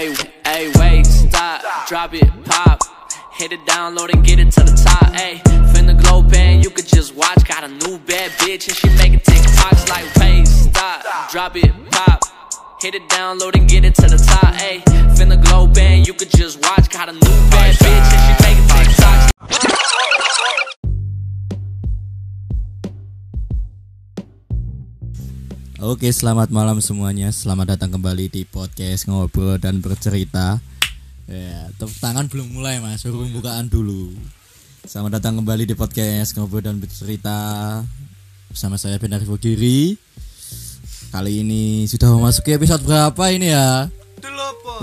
Hey, hey, wait, stop, drop it, pop. Hit it, download and get it to the top. Hey, finna glow band, you could just watch. Got a new bad bitch and she making TikToks like, wait, stop, drop it, pop. Hit it, download and get it to the top. Hey, finna glow band, you could just watch. Got a new bad bitch Oke, selamat malam semuanya. Selamat datang kembali di podcast ngobrol dan bercerita. Ya, tepuk tangan belum mulai mas, suruh pembukaan dulu. Selamat datang kembali di podcast ngobrol dan bercerita bersama saya Benar Giri. Kali ini sudah memasuki episode berapa ini ya?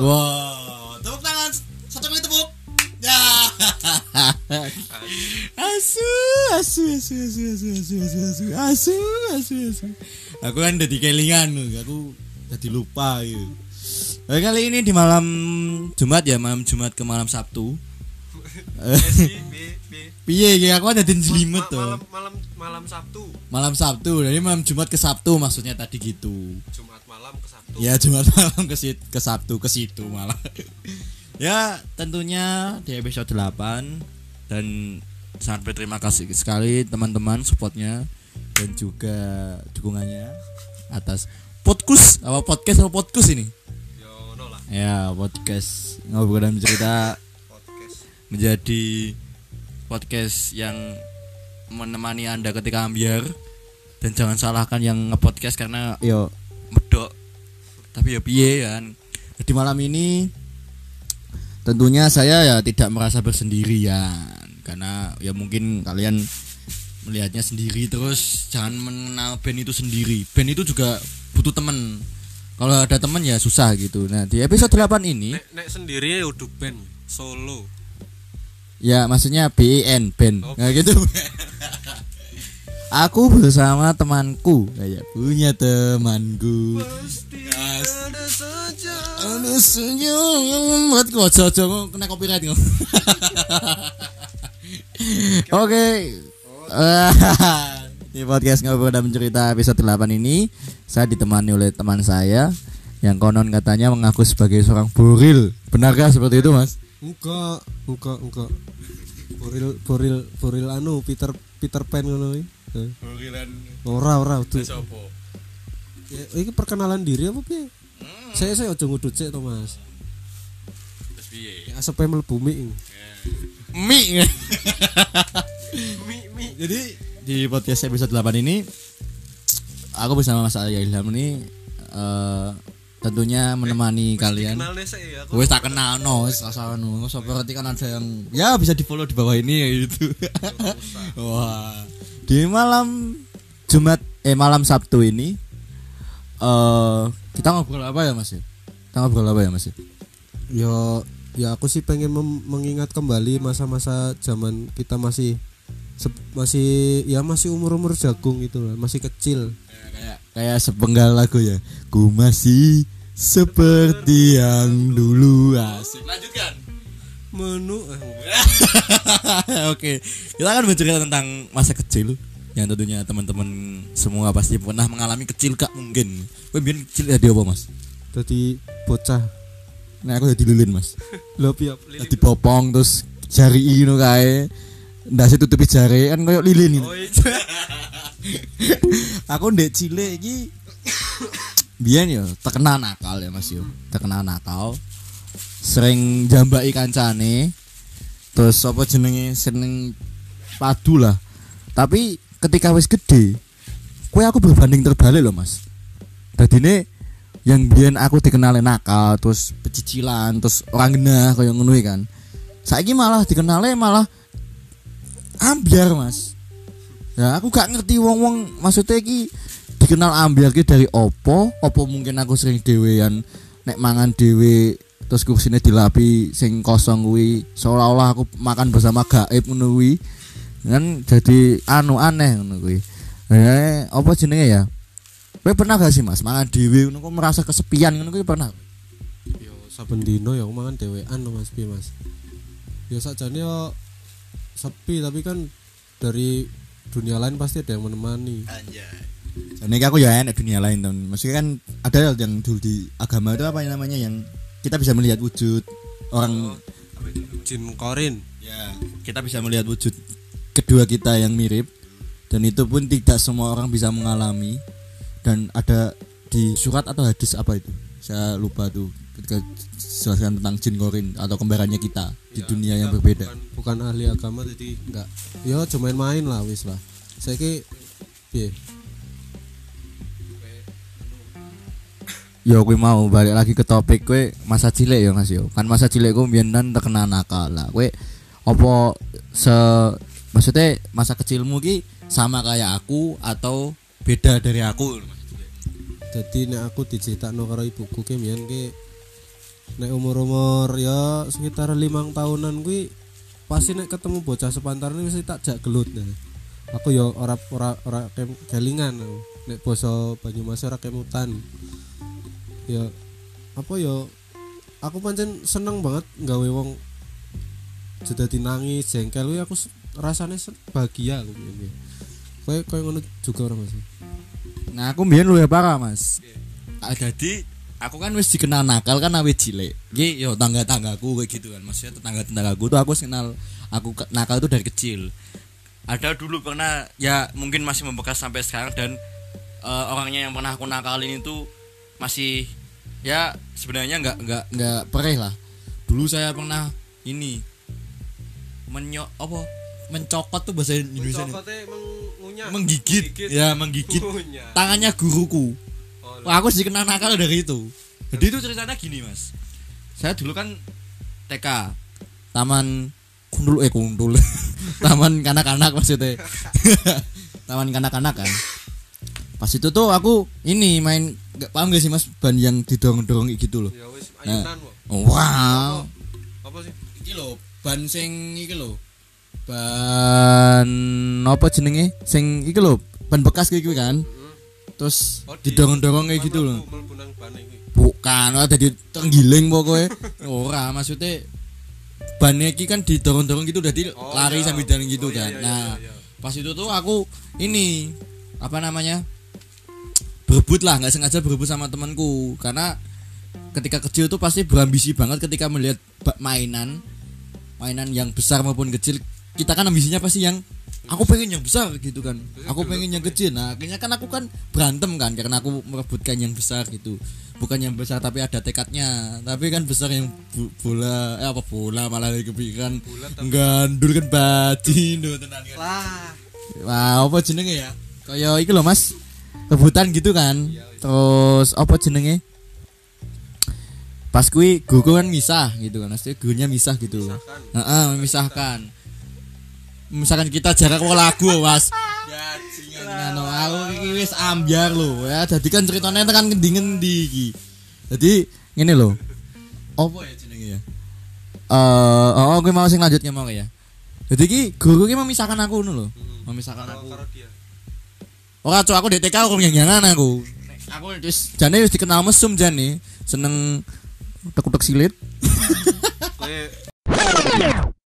Wow, asu, asu, asu, asu, asu, asu, asu, asu, asu, asu, asu. Aku kan udah kelingan, aku jadi lupa gitu. Nah, kali ini di malam Jumat ya, malam Jumat ke malam Sabtu. Piye ya aku ada jelimet tuh. malam malam malam Sabtu Malam Sabtu, jadi malam Jumat ke Sabtu maksudnya tadi gitu. Jumat malam ke Sabtu Ya Jumat malam ke, sit- ke Sabtu ke situ malah. ya tentunya di episode 8 dan sangat berterima kasih sekali teman-teman supportnya dan juga dukungannya atas podcast apa podcast apa podcast ini? Yo no lah. Ya podcast ngobrol dan cerita podcast. Menjadi podcast yang menemani anda ketika ambiar. Dan jangan salahkan yang ngepodcast karena yo. medok. Tapi ya piye kan? Di malam ini tentunya saya ya tidak merasa bersendirian. Karena ya mungkin kalian melihatnya sendiri terus jangan mengenal band itu sendiri. Band itu juga butuh temen kalau ada temen ya susah gitu. Nah di episode 8 ini nek nek sendiri ya udah band solo. Ya maksudnya BN band. Oh, Nah gitu. Aku bersama temanku. Kayak punya temanku. Pasti Aduh senyum yang membuatku Ojo-ojo kena copyright kok Oke Di podcast ngobrol dan mencerita episode 8 ini Saya ditemani oleh teman saya Yang konon katanya mengaku sebagai seorang boril Benarkah seperti itu mas? Enggak, enggak, enggak. Boril boril boril anu Peter Peter Pan ngono. Eh, Ora ora udah. Ya, ini perkenalan diri apa piye? Saya saya ojo ngudut sik to, Mas. Ya asepe mlebu mik. Mie mi mi Jadi di podcast episode 8 ini aku bersama Mas Arya Ilham ini eh, tentunya menemani kalian. kenal nih saya aku Wes tak kenal no, wes asal nu. Seperti kan ada yang ya bisa di follow di bawah ini ya gitu. Wah. Di malam Jumat eh malam Sabtu ini eh kita ngobrol apa ya Mas? Kita ngobrol apa ya Mas? ya? Ya ya aku sih pengen mengingat kembali masa-masa zaman kita masih masih ya masih umur-umur jagung gitu lah, masih kecil. kayak kayak sepenggal lagu ya ku masih seperti yang dulu asik lanjutkan Menu oke kita akan bercerita tentang masa kecil yang tentunya teman-teman semua pasti pernah mengalami kecil kak mungkin biar kecil ya dia apa mas Tadi bocah nah aku jadi lilin mas Lho piye? jadi popong terus jari ini kayak ndase tutupi jari kan kayak lilin oh iya aku ndek cilik iki biyen yo terkenal nakal ya Mas yo. Terkenal nakal. Sering jambaki kancane. Terus apa jenenge seneng padu lah. Tapi ketika wis gede, kue aku berbanding terbalik loh Mas. Dadine yang biyen aku dikenalin nakal, terus pecicilan, terus orang genah kaya ngono iki kan. Saiki malah dikenalnya malah ambiar Mas. Ya aku gak ngerti wong-wong maksudnya iki dikenal ambil ki dari opo, opo mungkin aku sering dhewean nek mangan dhewe terus kursinya dilapi sing kosong kuwi seolah-olah aku makan bersama gaib ngono. Kan jadi anu aneh ngono kuwi. Eh, apa jenenge ya? Kowe pernah gak sih Mas mangan dhewe ngono kok merasa kesepian ngono kuwi pernah? Yo saben dino ya mangan dhewean Mas piye Mas. Ya sakjane yo sepi tapi kan dari dunia lain pasti ada yang menemani. Anjay. Jadi aku ya enak dunia lain tuh. Maksudnya kan ada yang dulu di agama itu apa namanya yang kita bisa melihat wujud orang Jin Korin ya kita bisa melihat wujud kedua kita yang mirip dan itu pun tidak semua orang bisa mengalami dan ada di surat atau hadis apa itu? Saya lupa tuh ketika jelaskan tentang jin korin atau kembarannya kita di dunia yang berbeda. bukan, bukan ahli agama jadi enggak. Ya cuma main lah wis lah. Saya ki piye? Yo kowe mau balik lagi ke topik kowe masa cilik ya Mas yo. Kan masa cilik mbiyen kan terkena nakal lah. Kowe apa se maksudnya masa kecilmu ki sama kayak aku atau beda dari aku? jadi nek aku diceritakno karo ibuku ki mbiyen ki nek umur-umur ya sekitar limang tahunan kuwi pasti nek ketemu bocah sepantaran wis tak jak gelut nah. aku ya ora ora ora kelingan aku. nek basa Banyumas ora kemutan ya apa ya aku pancen seneng banget gawe wong jadi nangis jengkel aku sen- bahagia aku biyen kowe kowe ngono juga orang masih Nah, aku mbiyen luwih parah, Mas. Ah, Jadi aku kan wis dikenal nakal kan awet cilik. Iki yo tangga-tanggaku kayak gitu kan. Maksudnya tetangga-tetanggaku tuh aku wis kenal aku nakal itu dari kecil. Ada dulu pernah ya mungkin masih membekas sampai sekarang dan eh, orangnya yang pernah aku nakalin itu masih ya sebenarnya nggak nggak nggak perih lah. Dulu saya pernah ini menyok apa mencokot tuh bahasa Indonesia nih. mengunyah menggigit, ya menggigit. Tangannya guruku. Oh, Wah, aku sih kena nakal dari itu. Jadi itu ceritanya gini mas. Saya dulu kan TK taman kundul eh kundul. Taman kanak-kanak maksudnya. Taman kanak-kanak kan. Pas itu tuh aku ini main gak paham gak sih mas ban yang didorong-dorong gitu loh. Ya wis Nah. ayunan wow. Apa sih? Iki lho ban sing iki lho ban apa jenenge? Sing iki lho ban bekas kayak gitu kan? Terus Oh, di- didorong-dorong kayak gitu loh bukan ora dadi tenggiling pokoknya ora maksudnya ban iki kan didorong-dorong gitu dadi Oh, lari iya. sambil jalan gitu Oh, iya, kan. iya, nah iya, iya. pas itu tuh aku ini apa namanya berebut lah nggak sengaja berebut sama temanku. Karena ketika kecil tuh pasti berambisi banget ketika melihat mainan mainan yang besar maupun kecil kita kan ambisinya pasti yang aku pengen yang besar gitu kan aku pengen yang kecil nah akhirnya kan aku kan berantem kan karena aku merebutkan yang besar gitu bukan yang besar tapi ada tekadnya tapi kan besar yang bu- bola eh apa bola malah lagi kepikiran gandul kan do tenan kan lah Wah, apa jenenge ya? Kaya iki lho, Mas. Rebutan gitu kan. Terus apa jenenge? Pas kuwi gugu kan misah gitu kan. Maksudnya gurunya misah gitu. Heeh, memisahkan. Misalkan kita jarak wong lagu, Mas. Ya, no, aku iki wis ambyar lho ya. Jadi kan ceritanya tekan ngendi-ngendi iki. Jadi ngene lho. Apa ya jenenge ya? Eh, oh, gue mau sing lanjutnya mau ya. Jadi ki guru ki memisahkan aku ngono lho. Memisahkan aku. Ora cok aku di TK aku nyanyangan aku. Aku wis jane wis dikenal mesum jane seneng tek-tek silit.